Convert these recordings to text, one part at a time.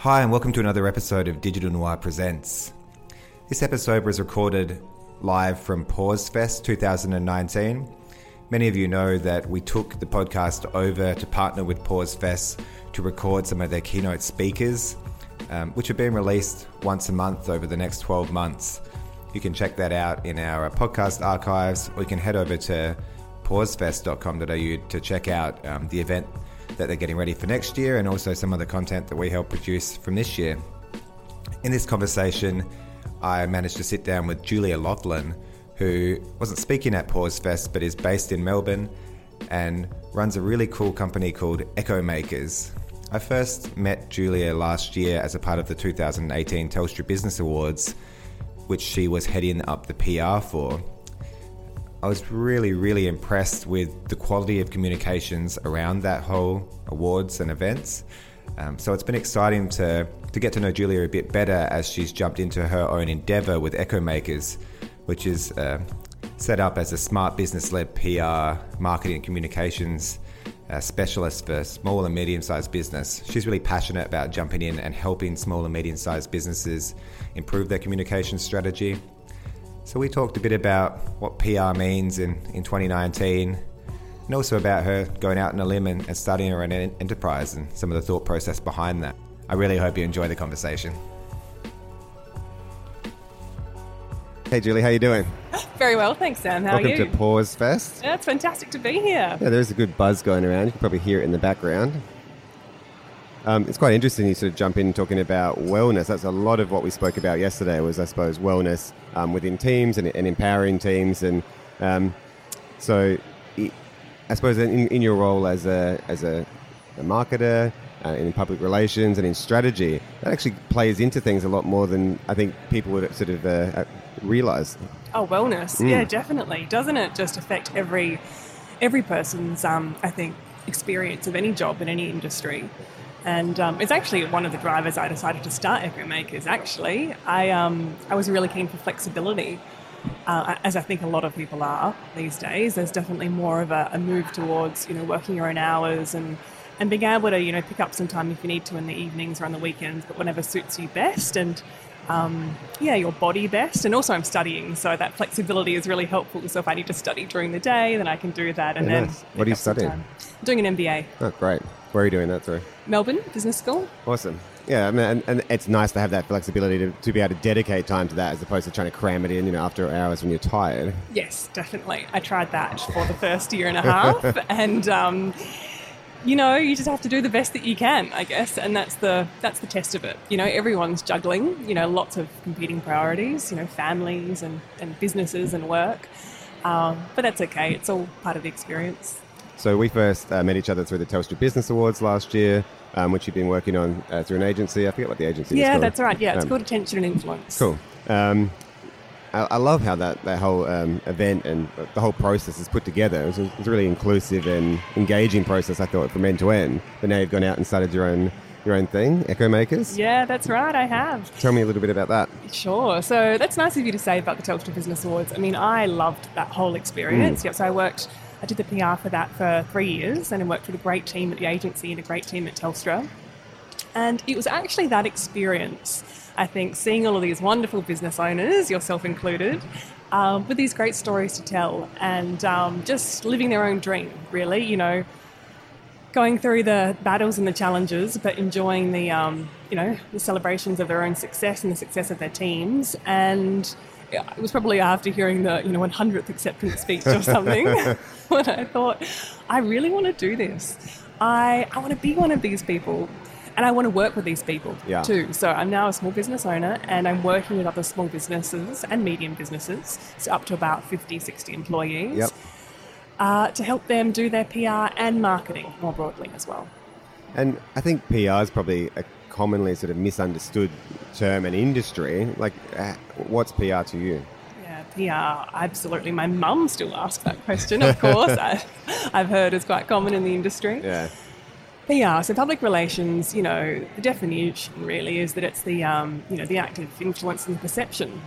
Hi, and welcome to another episode of Digital Noir Presents. This episode was recorded live from Pause Fest 2019. Many of you know that we took the podcast over to partner with Pause Fest to record some of their keynote speakers, um, which are being released once a month over the next 12 months. You can check that out in our podcast archives, or you can head over to pausefest.com.au to check out um, the event that they're getting ready for next year and also some of the content that we help produce from this year. In this conversation, I managed to sit down with Julia Laughlin, who wasn't speaking at Pause Fest but is based in Melbourne and runs a really cool company called Echo Makers. I first met Julia last year as a part of the 2018 Telstra Business Awards, which she was heading up the PR for. I was really, really impressed with the quality of communications around that whole awards and events. Um, so it's been exciting to, to get to know Julia a bit better as she's jumped into her own endeavor with Echo Makers, which is uh, set up as a smart business led PR, marketing, and communications uh, specialist for small and medium sized business. She's really passionate about jumping in and helping small and medium sized businesses improve their communication strategy so we talked a bit about what PR means in, in 2019 and also about her going out on a limb and, and starting her own enterprise and some of the thought process behind that. I really hope you enjoy the conversation. Hey Julie, how you doing? Very well, thanks Sam. How Welcome are you? Welcome to Pause Fest. Yeah, it's fantastic to be here. Yeah, there's a good buzz going around. You can probably hear it in the background. Um, it's quite interesting you sort of jump in talking about wellness. That's a lot of what we spoke about yesterday was, I suppose, wellness um, within teams and, and, empowering teams. And um, so, I suppose in, in, your role as a, as a, a marketer, uh, in public relations and in strategy, that actually plays into things a lot more than I think people would sort of uh, uh realize. Oh, wellness, mm. yeah, definitely. Doesn't it just affect every every person's, um, I think, experience of any job in any industry? And um, it's actually one of the drivers I decided to start Echo Makers. Actually, I um, I was really keen for flexibility, uh, as I think a lot of people are these days. There's definitely more of a, a, move towards you know working your own hours and and being able to you know pick up some time if you need to in the evenings or on the weekends, but whenever suits you best. And um, yeah, your body best. And also, I'm studying, so that flexibility is really helpful. So if I need to study during the day, then I can do that. And yeah, then nice. what are you studying? Doing an MBA. Oh, great. Where are you doing that through? Melbourne Business School. Awesome. Yeah, I mean, and, and, it's nice to have that flexibility to, to be able to dedicate time to that as opposed to trying to cram it in, you know, after hours when you're tired. Yes, definitely. I tried that for the first year and a half, and um, you know, you just have to do the best that you can, I guess, and that's the that's the test of it. You know, everyone's juggling, you know, lots of competing priorities, you know, families and, and businesses and work, um, but that's okay. It's all part of the experience. So we first uh, met each other through the Telstra Business Awards last year, um, which you've been working on uh, through an agency. I forget what the agency yeah, is called. that's right. Yeah, it's um, called Attention and Influence. Cool. Um, I, I, love how that, that whole um, event and the whole process is put together. It was, a, it was, a, really inclusive and engaging process, I thought, from end to end. But now you've gone out and started your own your own thing, Echo Makers? Yeah, that's right, I have. Tell me a little bit about that. Sure. So that's nice of you to say about the Telstra Business Awards. I mean, I loved that whole experience. Mm. Yep, so I worked I did the PR for that for three years and I worked with a great team at the agency and a great team at Telstra. And it was actually that experience, I think, seeing all of these wonderful business owners, yourself included, um, with these great stories to tell and um, just living their own dream, really, you know, going through the battles and the challenges, but enjoying the, um, you know, the celebrations of their own success and the success of their teams. And it was probably after hearing the, you know, 100th acceptance speech or something. when I thought, I really want to do this. I, I want to be one of these people and I want to work with these people yeah. too. So I'm now a small business owner and I'm working with other small businesses and medium businesses, so up to about 50, 60 employees, yep. uh, to help them do their PR and marketing more broadly as well. And I think PR is probably a commonly sort of misunderstood term and industry. Like, uh, what's PR to you? Yeah, PR, absolutely. My mum still asks that question, of course. I, have heard it's quite common in the industry. Yeah. PR, so public relations, you know, the definition really is that it's the, um, you know, the active influence and the perception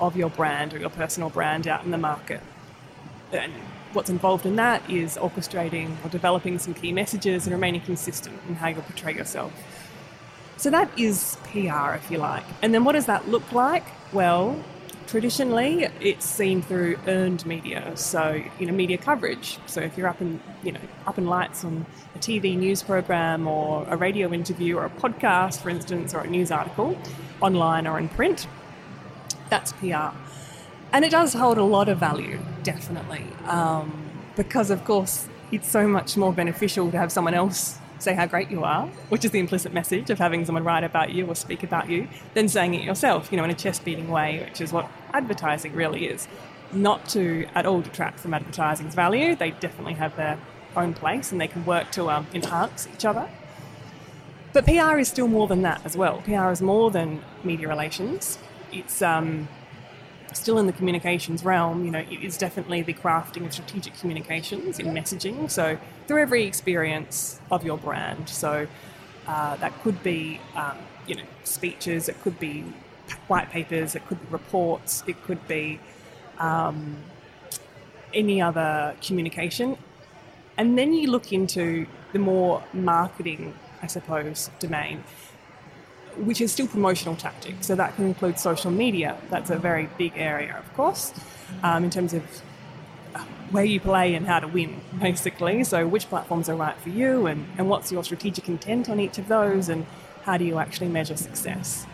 of your brand or your personal brand out in the market. And what's involved in that is orchestrating or developing some key messages and remaining consistent in how you portray yourself. So that is PR, if you like. And then what does that look like? Well, traditionally it's seen through earned media, so you know media coverage. So if you're up in you know up in lights on a TV news program or a radio interview or a podcast, for instance, or a news article, online or in print, that's PR, and it does hold a lot of value, definitely, um, because of course it's so much more beneficial to have someone else say how great you are, which is the implicit message of having someone write about you or speak about you, than saying it yourself, you know, in a chest beating way, which is what advertising really is. Not to at all detract from advertising's value, they definitely have their own place and they can work to um, enhance each other. But PR is still more than that as well. PR is more than media relations. It's um, still in the communications realm, you know, it is definitely the crafting of strategic communications in messaging. So through every experience of your brand. So uh, that could be, um, you know, speeches. It could be white papers. It could be reports. It could be um, any other communication. And then you look into the more marketing, I suppose, domain which is still promotional tactics. So that can include social media. That's a very big area, of course, um, in terms of uh, where you play and how to win, basically. So which platforms are right for you and, and what's your strategic intent on each of those and how do you actually measure success.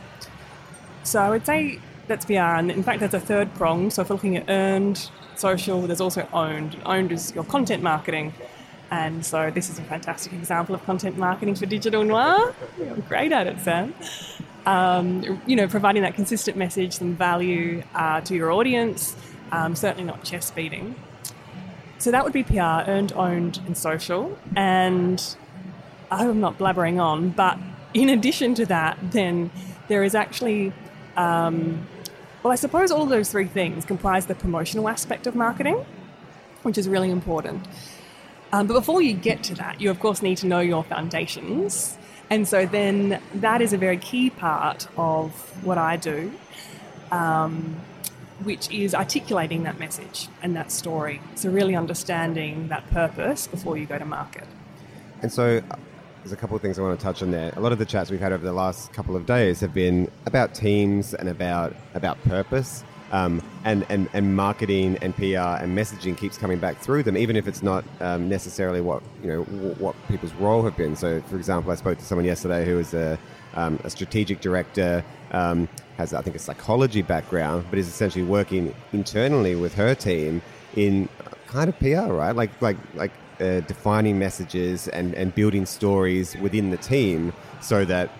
So I would say that's PR, and in fact, that's a third prong. So if we're looking at earned, social, there's also owned. Owned is your content marketing. And so this is a fantastic example of content marketing for Digital Noir. You're great at it, Sam. Um, you know, providing that consistent message, and value uh, to your audience, um, certainly not chest beating. So that would be PR, earned, owned, and social. And I hope I'm not blabbering on, but in addition to that, then there is actually, um, well, I suppose all those three things comprise the promotional aspect of marketing, which is really important. Um, but before you get to that, you of course need to know your foundations. And so then that is a very key part of what I do, um, which is articulating that message and that story. So, really understanding that purpose before you go to market. And so, uh, there's a couple of things I want to touch on there. A lot of the chats we've had over the last couple of days have been about teams and about about purpose. Um, and, and, and marketing and PR and messaging keeps coming back through them, even if it's not um, necessarily what you know w- what people's role have been. So, for example, I spoke to someone yesterday who is a, um, a strategic director, um, has I think a psychology background, but is essentially working internally with her team in kind of PR, right? Like like like uh, defining messages and and building stories within the team so that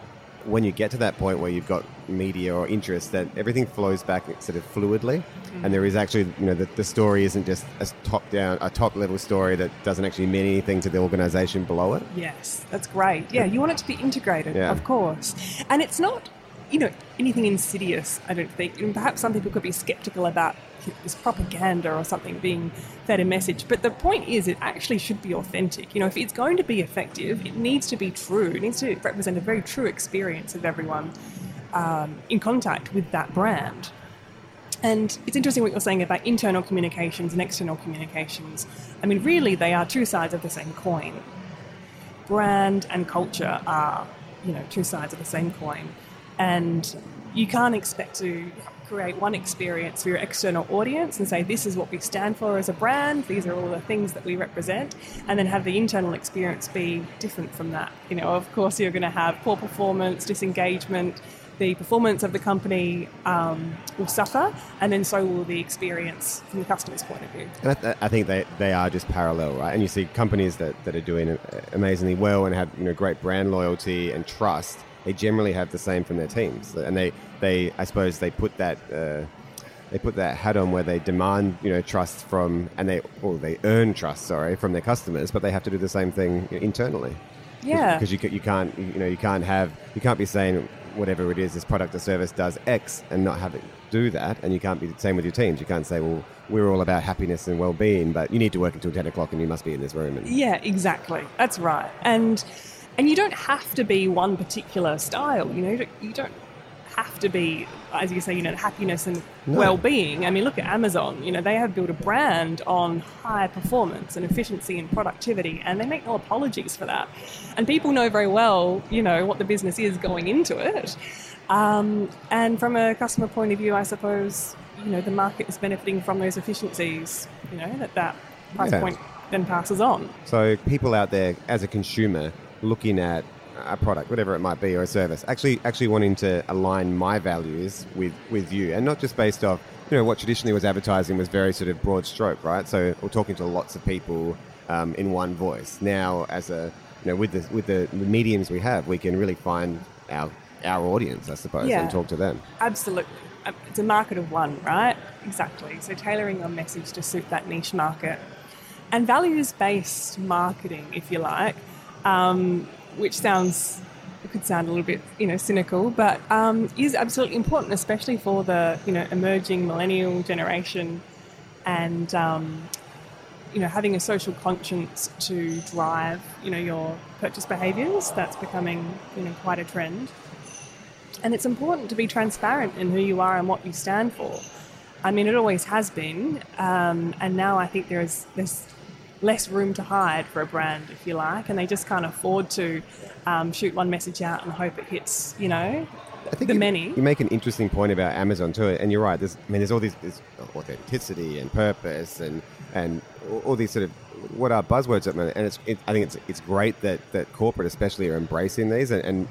when you get to that point where you've got media or interest, that everything flows back sort of fluidly, mm-hmm. and there is actually, you know, the, the story isn't just a top down, a top level story that doesn't actually mean anything to the organisation below it. Yes, that's great. Yeah, you want it to be integrated, yeah. of course, and it's not you know, anything insidious, I don't think. And perhaps some people could be skeptical about this propaganda or something being fed a message. But the point is, it actually should be authentic. You know, if it's going to be effective, it needs to be true. It needs to represent a very true experience of everyone um, in contact with that brand. And it's interesting what you're saying about internal communications and external communications. I mean, really, they are two sides of the same coin. Brand and culture are, you know, two sides of the same coin. And you can't expect to create one experience for your external audience and say, this is what we stand for as a brand, these are all the things that we represent, and then have the internal experience be different from that. You know, of course, you're going to have poor performance, disengagement, the performance of the company um, will suffer, and then so will the experience from the customer's point of view. And I, th- I, think they, they are just parallel, right? And you see companies that, that are doing amazingly well and have you know great brand loyalty and trust they generally have the same from their teams, and they they I suppose they put that. Uh, they put that hat on where they demand, you know, trust from, and they, or they earn trust, sorry, from their customers, but they have to do the same thing internally. Yeah. Because you, you can't, you know, you can't have, you can't be saying whatever it is, this product or service does X and not have it do that, and you can't be the same with your teams. You can't say, well, we're all about happiness and well-being, but you need to work until ten o'clock, and you must be in this room. And yeah, exactly. That's right. And and you don't have to be one particular style. You know, you don't, have to be, as you say, you know, happiness and No. well-being. I mean, look at Amazon. You know, they have built a brand on high performance and efficiency and productivity, and they make no apologies for that. And people know very well, you know, what the business is going into it. Um, and from a customer point of view, I suppose, you know, the market is benefiting from those efficiencies. You know, that that price Yeah. point then passes on. So people out there, as a consumer, looking at a product, whatever it might be, or a service, actually actually wanting to align my values with with you, and not just based off you know what traditionally was advertising was very sort of broad stroke, right? So we're talking to lots of people um, in one voice. Now, as a you know, with the with the, the mediums we have, we can really find our our audience, I suppose, Yeah. and talk to them. Absolutely. Uh, It's a market of one, right? Exactly. So tailoring your message to suit that niche market. And values based marketing, if you like, um, which sounds, it could sound a little bit, you know, cynical, but um, is absolutely important, especially for the, you know, emerging millennial generation and, um, you know, having a social conscience to drive, you know, your purchase behaviors. That's becoming, you know, quite a trend. And it's important to be transparent in who you are and what you stand for. I mean, it always has been, um, and now I think there is there's less room to hide for a brand, if you like, and they just can't afford to um, shoot one message out and hope it hits, you know, I think the you, many. You make an interesting point about Amazon too, and you're right. There's, I mean, there's all these there's authenticity and purpose, and and all- these sort of what are buzzwords at the moment. And it's, it, I think it's it's great that that corporate especially are embracing these and, and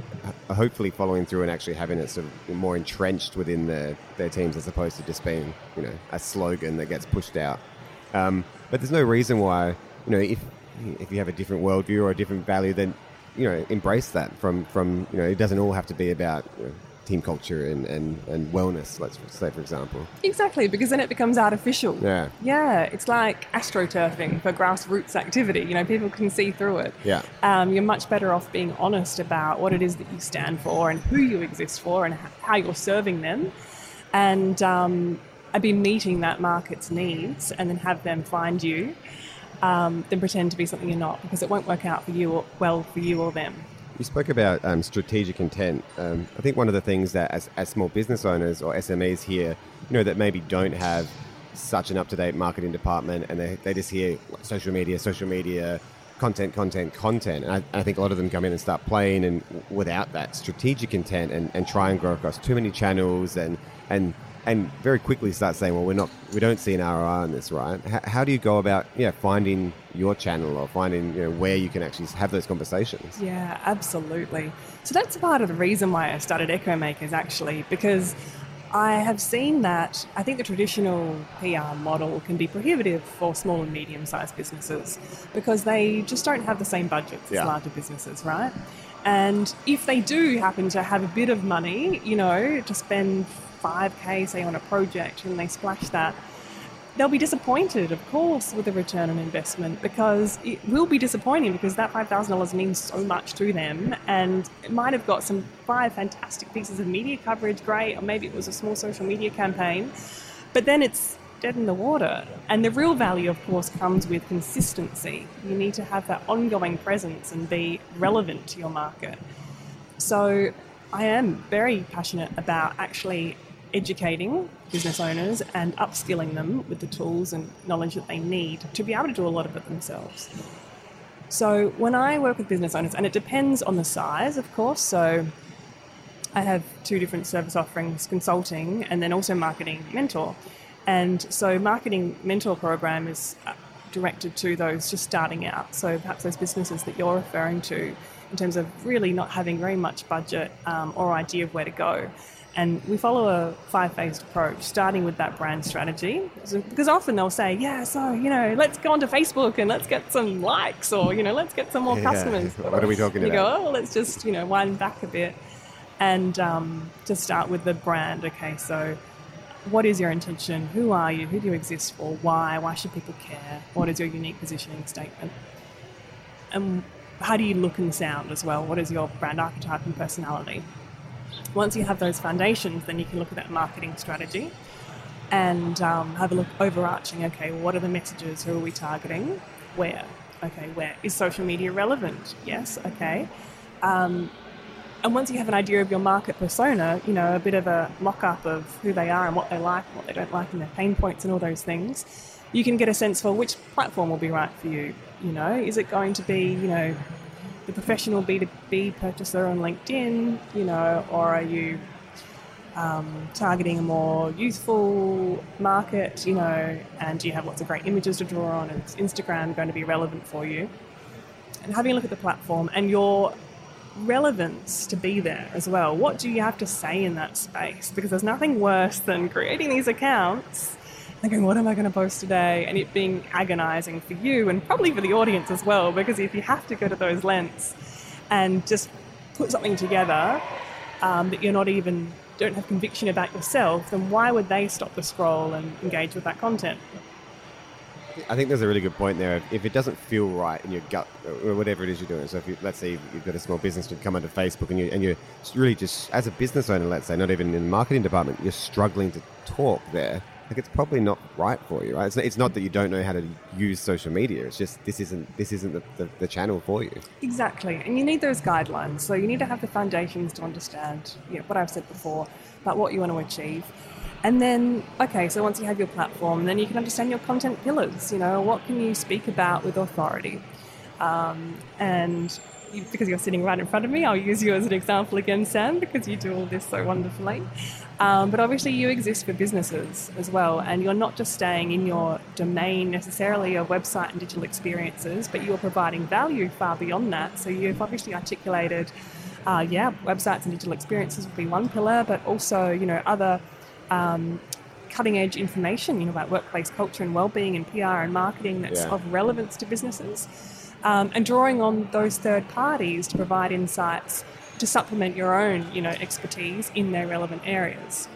hopefully following through and actually having it sort of more entrenched within their their teams as opposed to just being you know a slogan that gets pushed out. Um, but there's no reason why you know if if you have a different worldview or a different value, then you know embrace that from from you know it doesn't all have to be about you know, team culture and, and, and wellness. Let's say for example. Exactly, because then it becomes artificial. Yeah. Yeah, it's like astroturfing for grassroots activity. You know, people can see through it. Yeah. Um, you're much better off being honest about what it is that you stand for and who you exist for and how you're serving them. And um, I'd be meeting that market's needs and then have them find you um, than pretend to be something you're not because it won't work out for you or well for you or them. You spoke about um, strategic intent. Um, I think one of the things that, as, as small business owners or SMEs here, you know, that maybe don't have such an up to date marketing department and they, they just hear social media, social media, content, content, content. And I, I think a lot of them come in and start playing and without that strategic intent and, and try and grow across too many channels and, and, and very quickly start saying, well, we're not, we don't see an ROI on this, right? How, how do you go about, yeah, finding your channel or finding, you know, where you can actually have those conversations? Yeah, absolutely. So that's part of the reason why I started Echo Makers actually, because I have seen that I think the traditional PR model can be prohibitive for small and medium sized businesses because they just don't have the same budgets Yeah. as larger businesses, right? And if they do happen to have a bit of money, you know, to spend 5k, say, on a project and they splash that, they'll be disappointed, of course, with the return on investment because it will be disappointing because that $5,000 means so much to them and it might have got some five fantastic pieces of media coverage, great, or maybe it was a small social media campaign, but then it's dead in the water. And the real value, of course, comes with consistency. You need to have that ongoing presence and be relevant to your market. So I am very passionate about actually educating business owners and upskilling them with the tools and knowledge that they need to be able to do a lot of it themselves. So when I work with business owners, and it depends on the size, of course, so I have two different service offerings consulting and then also marketing mentor. And so, marketing mentor program is uh, directed to those just starting out. So, perhaps those businesses that you're referring to in terms of really not having very much budget um, or idea of where to go. And we follow a five phased approach, starting with that brand strategy. So, because often they'll say, Yeah, so, you know, let's go onto Facebook and let's get some likes or, you know, let's get some more Yeah. customers. What are we talking you about? go, Oh, let's just, you know, wind back a bit and um, to start with the brand. Okay, so what is your intention? Who are you? Who do you exist for? Why? Why should people care? What is your unique positioning statement? And how do you look and sound as well? What is your brand archetype and personality? Once you have those foundations, then you can look at that marketing strategy and um, have a look overarching. Okay, what are the messages? Who are we targeting? Where? Okay, where is social media relevant? Yes. Okay. Um, And once you have an idea of your market persona, you know, a bit of a mock up of who they are and what they like and what they don't like and their pain points and all those things, you can get a sense for which platform will be right for you. You know, is it going to be, you know, the professional B2B purchaser on LinkedIn, you know, or are you um, targeting a more youthful market, you know, and you have lots of great images to draw on? And is Instagram going to be relevant for you? And having a look at the platform and your relevance to be there as well. What do you have to say in that space? Because there's nothing worse than creating these accounts going, what am I going to post today? And it being agonizing for you and probably for the audience as well. Because if you have to go to those lengths and just put something together um, that you're not even don't have conviction about yourself, then why would they stop the scroll and engage with that content? I think there's a really good point there. If it doesn't feel right in your gut, or whatever it is you're doing, so if you, let's say you've got a small business to come onto Facebook and you and you're really just as a business owner, let's say, not even in the marketing department, you're struggling to talk there. Like it's probably not right for you, right? It's, it's not that you don't know how to use social media. It's just this isn't this isn't the, the, the channel for you. Exactly, and you need those guidelines. So you need to have the foundations to understand you know, what I've said before about what you want to achieve and then, okay, so once you have your platform, then you can understand your content pillars. You know, what can you speak about with authority? Um, and because you're sitting right in front of me, I'll use you as an example again, Sam, because you do all this so wonderfully. Um, but obviously, you exist for businesses as well, and you're not just staying in your domain necessarily of website and digital experiences, but you're providing value far beyond that. So you've obviously articulated, uh, yeah, websites and digital experiences would be one pillar, but also, you know, other um, cutting edge information, you know, about workplace culture and well-being and PR and marketing that's yeah. of relevance to businesses, um, and drawing on those third parties to provide insights to supplement your own, you know, expertise in their relevant areas.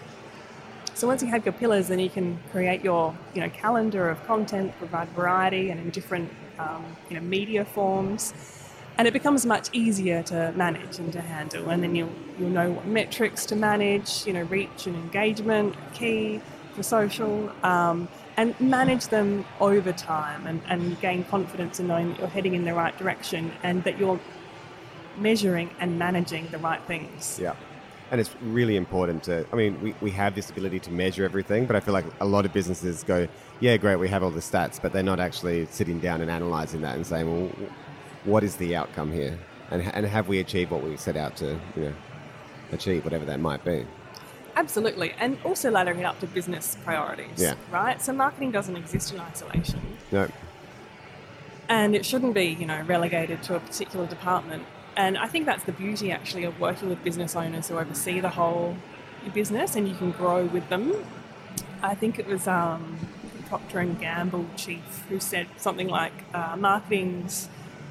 So once you have your pillars, then you can create your, you know, calendar of content, provide variety and in different, um, you know, media forms and it becomes much easier to manage and to handle. And then you'll you'll know what metrics to manage, you know, reach and engagement, key for social, um, and manage them over time and, and gain confidence in knowing that you're heading in the right direction and that you're measuring and managing the right things. Yeah. And it's really important to, I mean, we, we have this ability to measure everything, but I feel like a lot of businesses go, yeah, great, we have all the stats, but they're not actually sitting down and analyzing that and saying, well, what is the outcome here, and and have we achieved what we set out to you know achieve, whatever that might be. Absolutely, and also laddering it up to business priorities. Yeah. Right. So marketing doesn't exist in isolation. No. And it shouldn't be, you know, relegated to a particular department. And I think that's the beauty, actually, of working with business owners who oversee the whole business, and you can grow with them. I think it was um, Procter and Gamble chief who said something like, uh, "Marketing's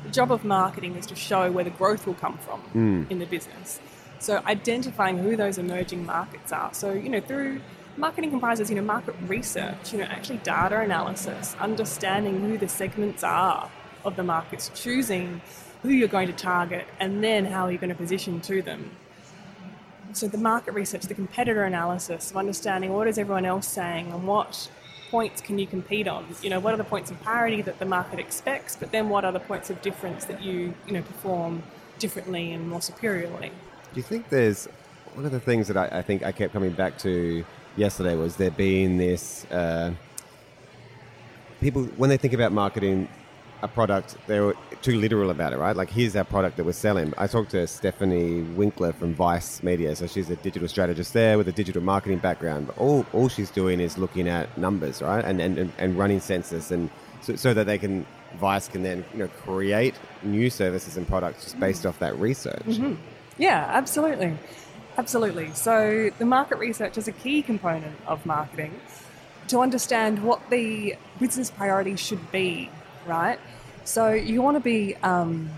the job of marketing is to show where the growth will come from mm. in the business. So identifying who those emerging markets are. So, you know, through marketing comprises, you know, market research, you know, actually data analysis, understanding who the segments are of the markets, choosing who you're going to target, and then how you're going to position to them. So the market research, the competitor analysis, of understanding what is everyone else saying and what points can you compete on? You know, what are the points of parity that the market expects, but then what are the points of difference that you, you know, perform differently and more superiorly? Do you think there's one of the things that I, I think I kept coming back to yesterday was there being this uh, people when they think about marketing a product, they were too literal about it, right? Like, here's our product that we're selling. I talked to Stephanie Winkler from Vice Media, so she's a digital strategist there with a digital marketing background. But all, all she's doing is looking at numbers, right? And, and, and running census, and so, so that they can, Vice can then you know, create new services and products just based off that research. Mm-hmm. Yeah, absolutely. Absolutely. So, the market research is a key component of marketing to understand what the business priorities should be right? So you want to be um,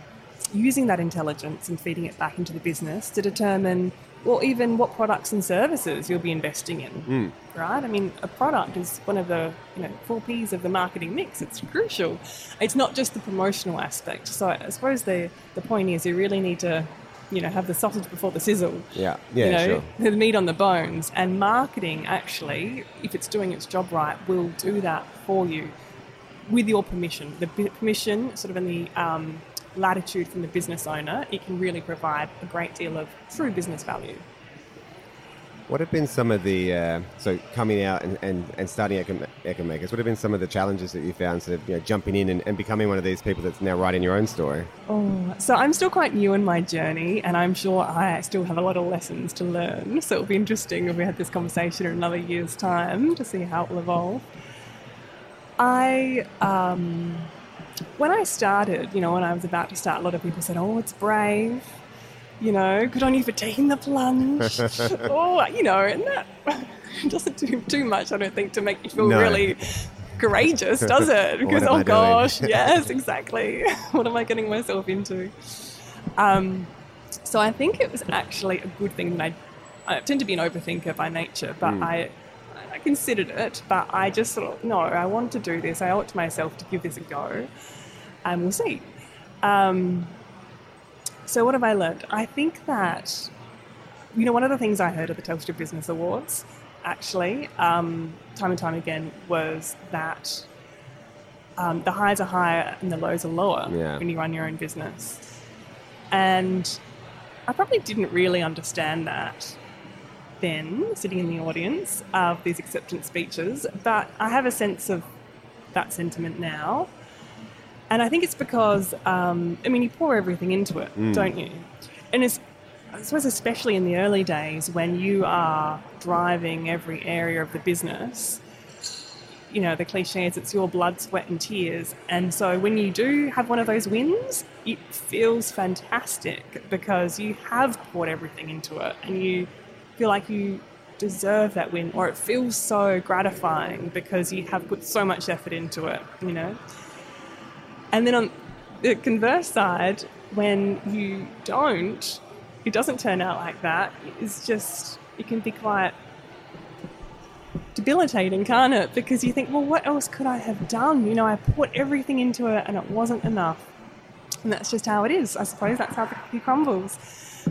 using that intelligence and feeding it back into the business to determine, well, even what products and services you'll be investing in, mm. right? I mean, a product is one of the you know four P's of the marketing mix. It's crucial. It's not just the promotional aspect. So I suppose the the point is you really need to you know have the sausage before the sizzle. Yeah, yeah, you know, sure. The meat on the bones, and marketing actually, if it's doing its job right, will do that for you with your permission. The permission, sort of in the um, latitude from the business owner, it can really provide a great deal of true business value. What have been some of the uh, so coming out and, and, and starting Echo, Makers? What have been some of the challenges that you found sort of you know jumping in and, and becoming one of these people that's now writing your own story? Oh, so I'm still quite new in my journey, and I'm sure I still have a lot of lessons to learn. So it'll be interesting if we had this conversation in another year's time to see how it will evolve. I um, when I started, you know, when I was about to start, a lot of people said, "Oh, it's brave." You know, good on you for taking the plunge. oh, you know, and that doesn't do too much, I don't think, to make you feel no. really courageous, does it? Because, oh gosh, yes, exactly. what am I getting myself into? Um, so I think it was actually a good thing that I, I tend to be an overthinker by nature, but mm. I, I considered it, but I just thought, no, I want to do this. I owe it to myself to give this a go, and we'll see. Um, so, what have I learned? I think that, you know, one of the things I heard at the Telstra Business Awards, actually, um, time and time again, was that um, the highs are higher and the lows are lower yeah. when you run your own business. And I probably didn't really understand that then, sitting in the audience of these acceptance speeches, but I have a sense of that sentiment now. And I think it's because, um, I mean, you pour everything into it, mm. don't you? And it's, I suppose, especially in the early days when you are driving every area of the business, you know, the cliche is it's your blood, sweat, and tears. And so when you do have one of those wins, it feels fantastic because you have poured everything into it and you feel like you deserve that win, or it feels so gratifying because you have put so much effort into it, you know. And then on the converse side, when you don't, it doesn't turn out like that. It's just, it can be quite debilitating, can't it? Because you think, well, what else could I have done? You know, I put everything into it and it wasn't enough. And that's just how it is. I suppose that's how the cookie crumbles.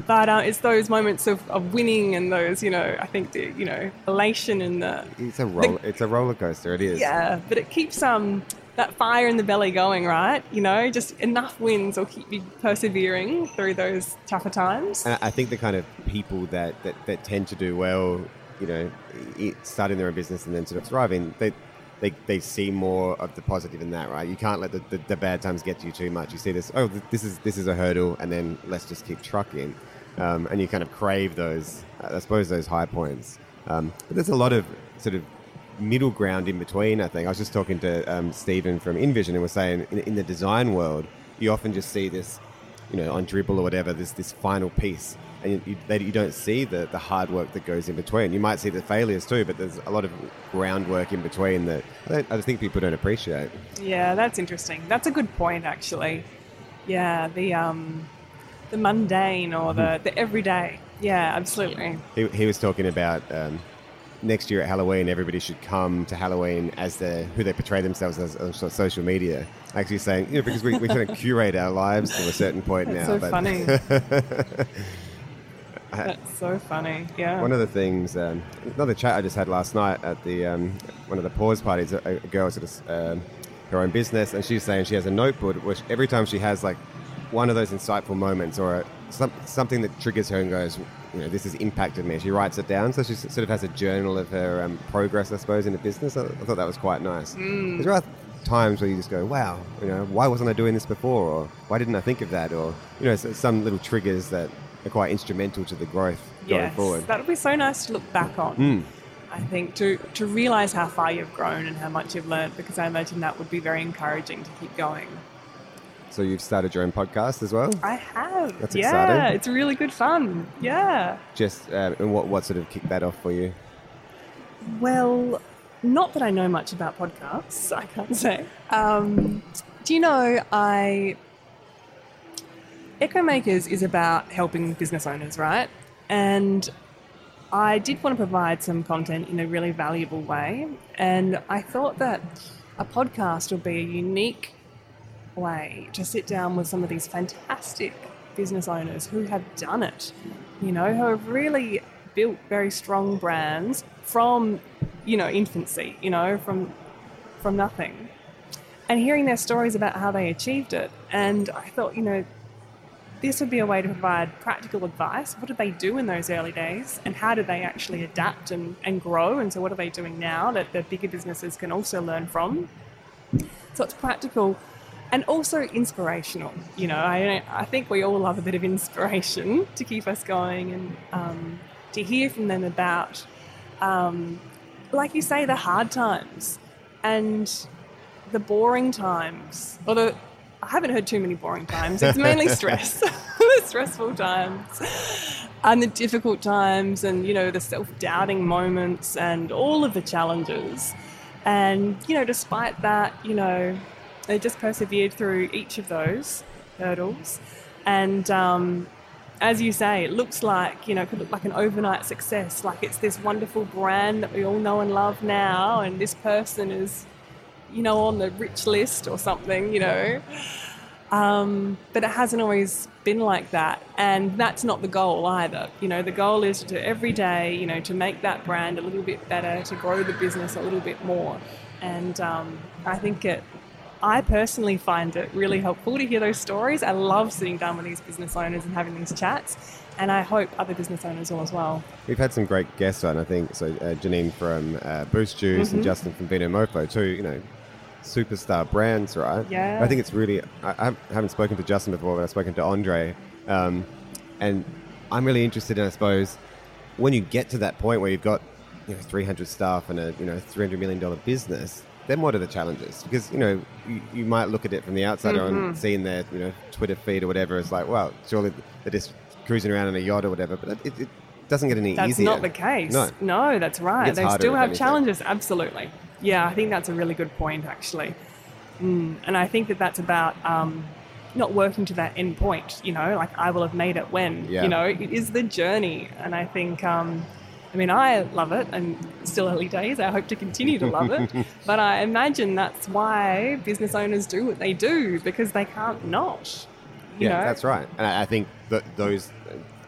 But uh, it's those moments of, of winning and those, you know, I think the, you know, elation and the. It's a roller. The, it's a roller coaster. It is. Yeah, but it keeps um that fire in the belly going, right? You know, just enough wins will keep you persevering through those tougher times. And I think the kind of people that, that, that tend to do well, you know, starting their own business and then sort of thriving, they, they, they see more of the positive in that, right? You can't let the, the, the bad times get to you too much. You see this, oh, this is this is a hurdle, and then let's just keep trucking, um, and you kind of crave those, I suppose, those high points. Um, but there's a lot of sort of middle ground in between. I think I was just talking to um, Stephen from InVision and was saying in, in, the design world, you often just see this, you know, on Dribbble or whatever, this this final piece, and you, you, you, don't see the the hard work that goes in between. You might see the failures too, but there's a lot of groundwork in between that I, I think people don't appreciate. Yeah, that's interesting. That's a good point, actually. Yeah, the um, the mundane or the, mm-hmm. the everyday. Yeah, absolutely. He, he was talking about. Um, next year at Halloween, everybody should come to Halloween as the who they portray themselves as on social media. Actually, saying you know because we, we kind of curate our lives to a certain point That's now. So but funny. That's so funny. Yeah. One of the things, um, another chat I just had last night at the um, one of the pause parties. A, a girl sort of um, her own business, and she's saying she has a notebook which every time she has like one of those insightful moments or a, some, something that triggers her and goes, you know, this has impacted me. She writes it down, so she sort of has a journal of her um, progress, I suppose, in the business. I, I, thought that was quite nice. Mm. There are times where you just go, wow, you know, why wasn't I doing this before, or why didn't I think of that, or you know, some little triggers that are quite instrumental to the growth yes, going forward. That would be so nice to look back on. Mm. I think to to realize how far you've grown and how much you've learned, because I imagine that would be very encouraging to keep going. So you've started your own podcast as well? I have. That's yeah, exciting. Yeah, it's really good fun. Yeah. Just uh, and what what sort of kicked that off for you? Well, not that I know much about podcasts. I can't say. Um, do you know I? Echo Makers is about helping business owners, right? And I did want to provide some content in a really valuable way, and I thought that a podcast would be a unique way to sit down with some of these fantastic business owners who have done it, you know, who have really built very strong brands from, you know, infancy, you know, from from nothing. and hearing their stories about how they achieved it. And I thought, you know, this would be a way to provide practical advice. What did they do in those early days? And how did they actually adapt and, and grow? And so, what are they doing now that the bigger businesses can also learn from? So, it's practical and also inspirational. You know, I, I think we all love a bit of inspiration to keep us going and um, to hear from them about, um, like you say, the hard times and the boring times. Although I haven't heard too many boring times. It's mainly stress, the stressful times, and the difficult times, and you know the self-doubting moments, and all of the challenges. And you know, despite that, you know, they just persevered through each of those hurdles. And um, as you say, it looks like you know, it could look like an overnight success. Like it's this wonderful brand that we all know and love now, and this person is you know, on the rich list or something, you know. Um, but it hasn't always been like that, and that's not the goal either. You know, the goal is to every day, you know, to make that brand a little bit better, to grow the business a little bit more, and um, I think it. I personally find it really helpful to hear those stories. I love sitting down with these business owners and having these chats, and I hope other business owners will as well. We've had some great guests on, I think. So uh, Janine from uh, Boost Juice Mm-hmm. and Justin from Vinomofo, too, you know, superstar brands, right? Yeah. I think it's really. I, I haven't spoken to Justin before, but I've spoken to Andre, um, and I'm really interested in, I suppose, when you get to that point where you've got you know 300 staff and a you know 300 million dollar business. Then what are the challenges? Because you know you, you might look at it from the outside Mm-hmm. on seeing their you know Twitter feed or whatever. It's like, well, surely they're just cruising around in a yacht or whatever. But it, it doesn't get any That's easier. That's not the case. No. that's right. They still have anything. challenges, absolutely. Yeah, I think that's a really good point, actually. Mm. And I think that that's about um, not working to that end point, you know, like I will have made it when, Yeah. you know, it is the journey. And I think, um, I mean, I love it and still early days. I hope to continue to love it. but I imagine that's why business owners do what they do because they can't not. You yeah, know? that's right. And I I think that those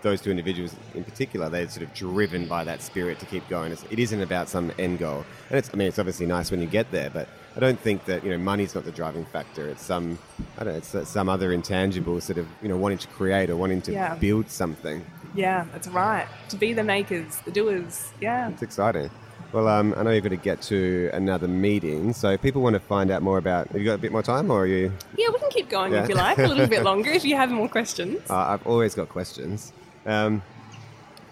those two individuals in particular, they're sort of driven by that spirit to keep going. It's, it isn't about some end goal, and it's. I mean, it's obviously nice when you get there, but I don't think that you know money's not the driving factor. It's some, I don't know, it's some other intangible sort of you know wanting to create or wanting to Yeah. build something. Yeah, that's right. To be the makers, the doers. Yeah. It's exciting. Well, um, I know you've got to get to another meeting, so if people want to find out more about. Have you got a bit more time, or are you? Yeah, we can keep going Yeah. if you like, a little bit longer if you have more questions. Uh, I've always got questions. Um,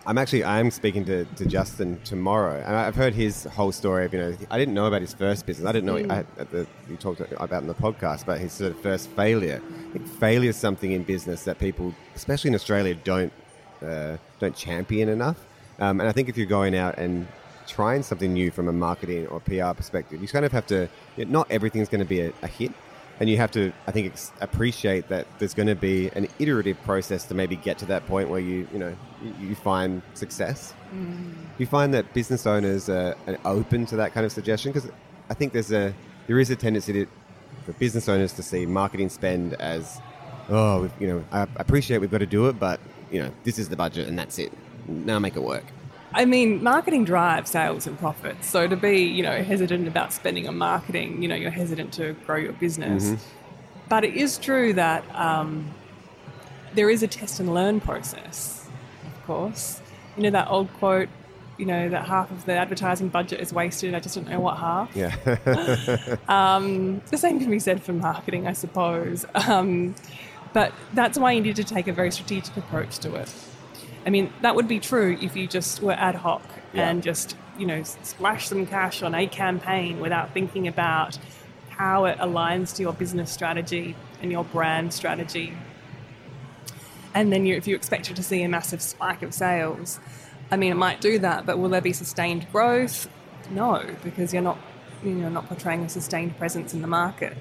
I'm actually I am speaking to, to Justin tomorrow, and I've heard his whole story. Of, you know, I didn't know about his first business. I didn't know I, at the, you talked about in the podcast about his sort of first failure. I think failure is something in business that people, especially in Australia, don't uh, don't champion enough. Um, and I think if you're going out and trying something new from a marketing or PR perspective, you kind of have to. Not everything's going to be a, a hit and you have to i think ex- appreciate that there's going to be an iterative process to maybe get to that point where you you know you, you find success. Mm. You find that business owners are, are open to that kind of suggestion because i think there's a there is a tendency to, for business owners to see marketing spend as oh you know i appreciate we've got to do it but you know this is the budget and that's it. Now make it work I mean, marketing drives sales and profits. So to be, you know, hesitant about spending on marketing, you know, you're hesitant to grow your business. But it is true that um, there is a test and learn process, of course. You know that old quote, you know, that half of the advertising budget is wasted. I just don't know what half. yeah Um, the same can be said for marketing, I suppose. Um, but that's why you need to take a very strategic approach to it. I mean, that would be true if you just were ad hoc Yeah. and just, you know, splash some cash on a campaign without thinking about how it aligns to your business strategy and your brand strategy. And then you, if you expected to see a massive spike of sales, I mean, it might do that, but will there be sustained growth? No, because you're not, you know, not portraying a sustained presence in the market.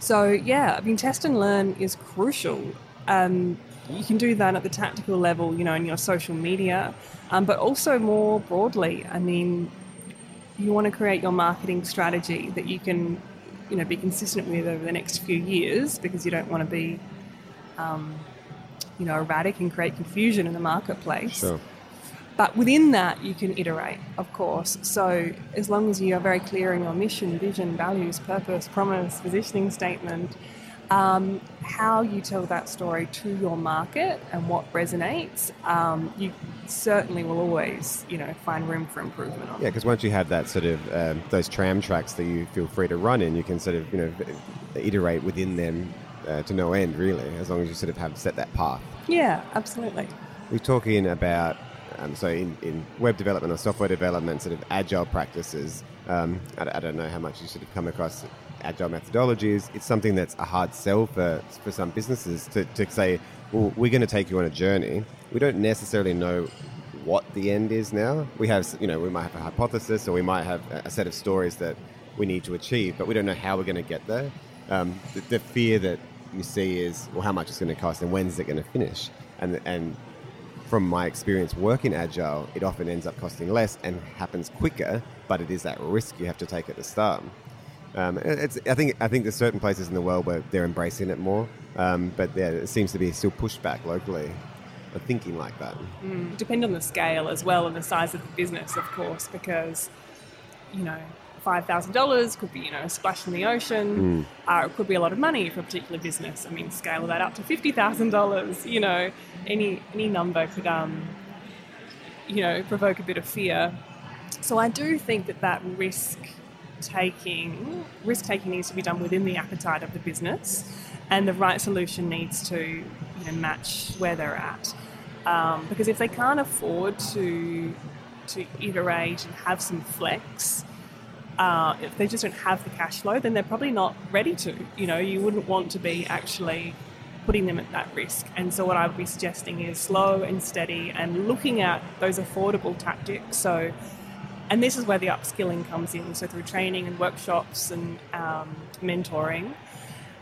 So yeah, I mean, test and learn is crucial. Um, you can do that at the tactical level, you know, in your social media, um, but also more broadly. I mean, you want to create your marketing strategy that you can, you know, be consistent with over the next few years because you don't want to be, um, you know, erratic and create confusion in the marketplace. sure But within that, you can iterate, of course. So as long as you are very clear in your mission, vision, values, purpose, promise, positioning statement, um, how you tell that story to your market and what resonates, um, you certainly will always, you know, find room for improvement on. Yeah, because once you have that sort of um, those tram tracks that you feel free to run in, you can sort of you know iterate within them uh, to no end, really, as long as you sort of have set that path. Yeah, absolutely. We're talking about um, so in, in web development or software development, sort of agile practices. Um, I, I, don't know how much you sort of come across agile methodologies. It's something that's a hard sell for, for some businesses to, to say, well, we're going to take you on a journey. We don't necessarily know what the end is now. We have, you know, we might have a hypothesis or we might have a set of stories that we need to achieve, but we don't know how we're going to get there. Um, the, the, fear that you see is, well, how much it's going to cost and when's it going to finish? And, and from my experience working agile, it often ends up costing less and happens quicker, but it is that risk you have to take at the start. Um, it's, I think I think there's certain places in the world where they're embracing it more, um, but yeah, it seems to be still pushback locally. Of Thinking like that. Mm, depend on the scale as well and the size of the business, of course, because you know five thousand dollars could be you know a splash in the ocean. Mm. Uh, it could be a lot of money for a particular business. I mean, scale that up to fifty thousand dollars. You know, any any number could um, you know provoke a bit of fear. So I do think that that risk taking risk taking needs to be done within the appetite of the business, and the right solution needs to you know, match where they're at. Um, because if they can't afford to to iterate and have some flex, uh, if they just don't have the cash flow, then they're probably not ready to. You know, you wouldn't want to be actually putting them at that risk. And so, what I would be suggesting is slow and steady and looking at those affordable tactics. So, and this is where the upskilling comes in. So through training and workshops and um, mentoring.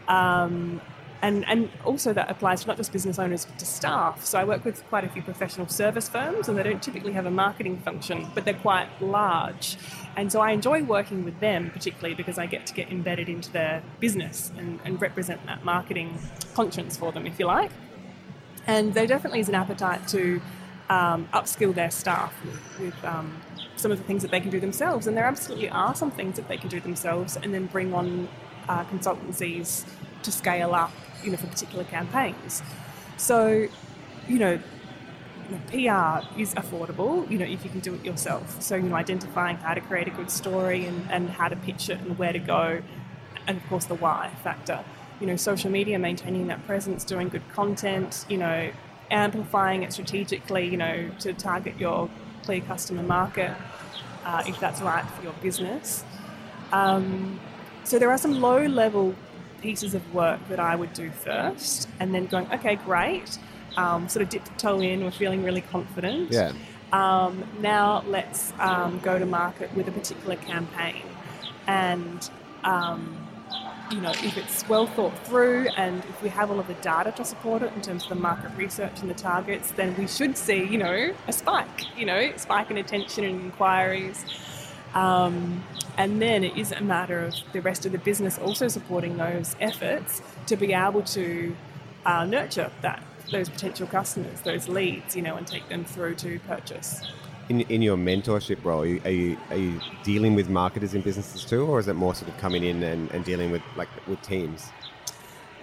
Um, and, and also that applies to not just business owners but to staff. So I work with quite a few professional service firms and they don't typically have a marketing function, but they're quite large. And so I enjoy working with them particularly because I get to get embedded into their business and, and represent that marketing conscience for them, if you like. And there definitely is an appetite to um, upskill their staff with, with um, some of the things that they can do themselves. And there absolutely are some things that they can do themselves and then bring on uh, consultancies to scale up, you know, for particular campaigns. So, you know, PR is affordable, you know, if you can do it yourself. So, you know, identifying how to create a good story and, and how to pitch it and where to go, and of course the why factor. You know, social media, maintaining that presence, doing good content, you know, amplifying it strategically, you know, to target your clear customer market, uh, if that's right for your business. Um, so there are some low level pieces of work that I would do first, and then going, okay, great. Um, sort of dip the toe in, we're feeling really confident. Yeah. Um, now let's um, go to market with a particular campaign. And um, you know, if it's well thought through and if we have all of the data to support it in terms of the market research and the targets, then we should see, you know, a spike, you know, spike in attention and inquiries. Um, and then it is a matter of the rest of the business also supporting those efforts to be able to uh, nurture that those potential customers, those leads, you know, and take them through to purchase in, in your mentorship role, are you, are you, are you dealing with marketers in businesses too, or is it more sort of coming in and, and dealing with like with teams?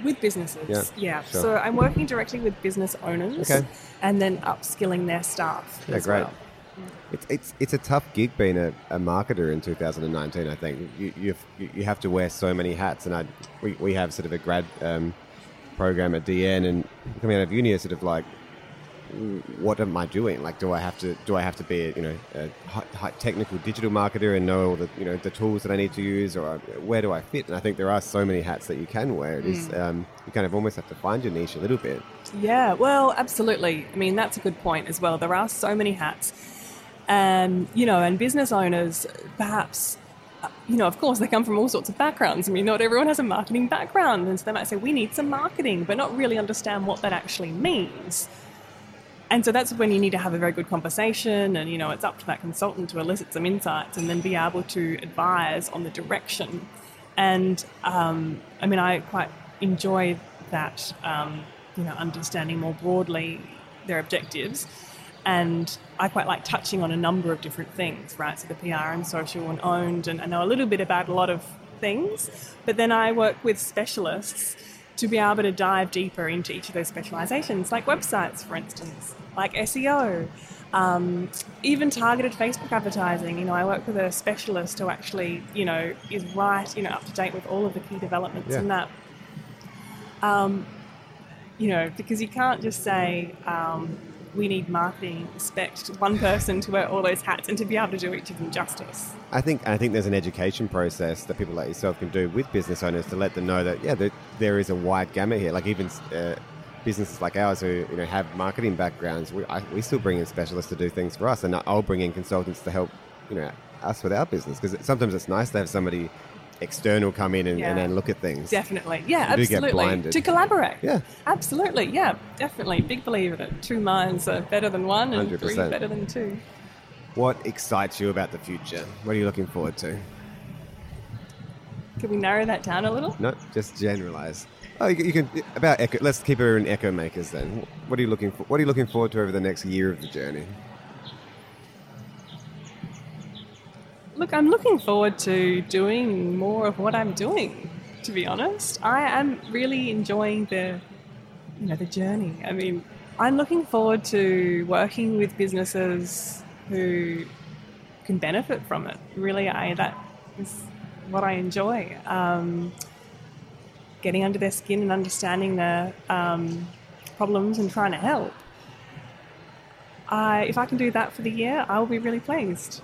With businesses, yeah. yeah. Sure. So I'm working directly with business owners, okay. and then upskilling their staff. Yeah, great. Well. It's, it's, it's a tough gig being a, a marketer in 2019. I think you you you have to wear so many hats, and I we, we have sort of a grad um, program at DN, and coming out of uni, sort of like what am I doing? Like, do I have to do I have to be you know a technical digital marketer and know all the you know the tools that I need to use, or where do I fit? And I think there are so many hats that you can wear. It mm. is um, you kind of almost have to find your niche a little bit. Yeah, well, absolutely. I mean, that's a good point as well. There are so many hats, and you know, and business owners perhaps you know, of course, they come from all sorts of backgrounds. I mean, not everyone has a marketing background, and so they might say, we need some marketing, but not really understand what that actually means. And so that's when you need to have a very good conversation, and you know, it's up to that consultant to elicit some insights and then be able to advise on the direction. And um, I mean, I quite enjoy that, um, you know, understanding more broadly their objectives And I quite like touching on a number of different things, right? So the PR and social and owned, and I know a little bit about a lot of things. But then I work with specialists to be able to dive deeper into each of those specializations, like websites, for instance, like SEO, um, even targeted Facebook advertising. You know, I work with a specialist who actually, you know, is right, you know, up to date with all of the key developments Yeah. in that. Um, you know, because you can't just say um, we need marketing, expect one person to wear all those hats and to be able to do each of them justice. I think I think there's an education process that people like yourself can do with business owners to let them know that yeah, there, there is a wide gamut here. Like even uh, businesses like ours who you know have marketing backgrounds, we, I, we still bring in specialists to do things for us, and I'll bring in consultants to help you know us with our business because sometimes it's nice to have somebody external come in and, Yeah. and then look at things. Definitely. Yeah, You absolutely. To collaborate. Yeah. Absolutely. Yeah, definitely. Big believer that two minds are better than one and three 100%. better than two. What excites you about the future? What are you looking forward to? Can we narrow that down a little? No, just generalize. Oh, you, you can about echo. Let's keep her in Echo Makers then. What are you looking for? What are you looking forward to over the next year of the journey? Look, I'm looking forward to doing more of what I'm doing. To be honest, I am really enjoying the, you know, the journey. I mean, I'm looking forward to working with businesses who can benefit from it. Really, I that is what I enjoy. Um, getting under their skin and understanding their um, problems and trying to help. I, if I can do that for the year, I will be really pleased.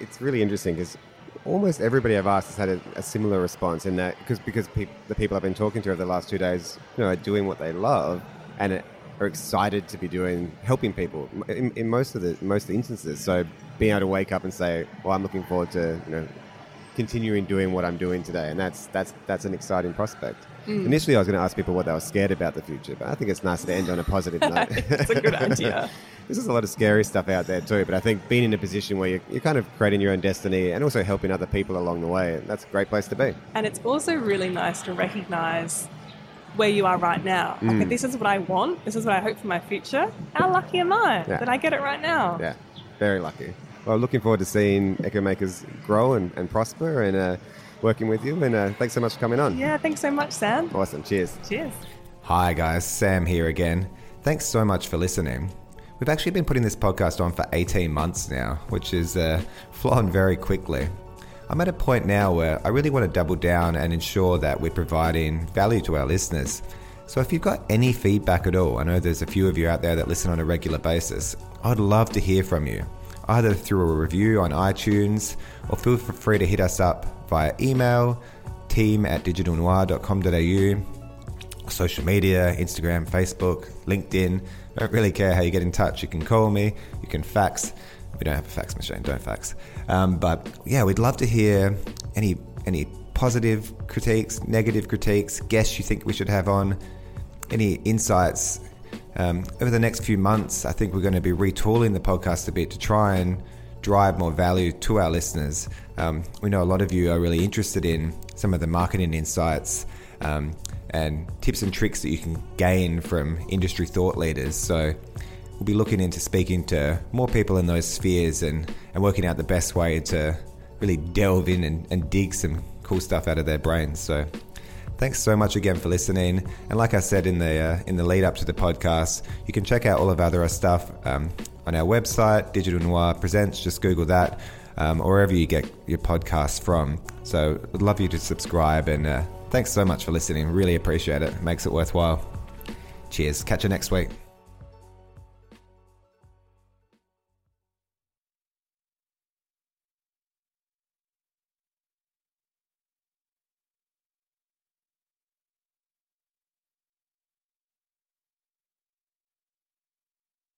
It's really interesting because almost everybody I've asked has had a, a similar response in that because because peop, the people I've been talking to over the last two days, you know, are doing what they love and are- are excited to be doing helping people in, in most of the most instances. So being able to wake up and say, "Well, I'm looking forward to you know continuing doing what I'm doing today," and that's that's that's an exciting prospect. Initially, I was going to ask people what they were scared about the future, but I think it's nice to end on a positive note. It's a good idea. There's just a lot of scary stuff out there too, but I think being in a position where you're, you're kind of creating your own destiny and also helping other people along the way, that's a great place to be. And it's also really nice to recognize where you are right now. Mm. Okay, this is what I want. This is what I hope for my future. How lucky am I Yeah. that I get it right now? Yeah, very lucky. Well, looking forward to seeing Echo Makers grow and, and prosper and uh, working with you. And uh, thanks so much for coming on. Yeah, thanks so much, Sam. Awesome. Cheers. Cheers. Hi, guys. Sam here again. Thanks so much for listening. We've actually been putting this podcast on for 18 months now, which is uh, flown very quickly. I'm at a point now where I really want to double down and ensure that we're providing value to our listeners. So if you've got any feedback at all, I know there's a few of you out there that listen on a regular basis, I'd love to hear from you, either through a review on iTunes or feel free to hit us up via email, team at digitalnoir.com.au social media Instagram, Facebook, LinkedIn. I don't really care how you get in touch. You can call me, you can fax. We don't have a fax machine, don't fax. Um, but yeah, we'd love to hear any any positive critiques, negative critiques, guests you think we should have on, any insights. Um, over the next few months, I think we're going to be retooling the podcast a bit to try and drive more value to our listeners. Um, we know a lot of you are really interested in some of the marketing insights um, and tips and tricks that you can gain from industry thought leaders. So we'll be looking into speaking to more people in those spheres and, and working out the best way to really delve in and, and dig some cool stuff out of their brains. So thanks so much again for listening. And like I said in the uh, in the lead up to the podcast, you can check out all of our other stuff um, on our website, Digital Noir Presents. Just Google that, um, or wherever you get your podcasts from. So would love you to subscribe and uh, thanks so much for listening. Really appreciate it. Makes it worthwhile. Cheers. Catch you next week.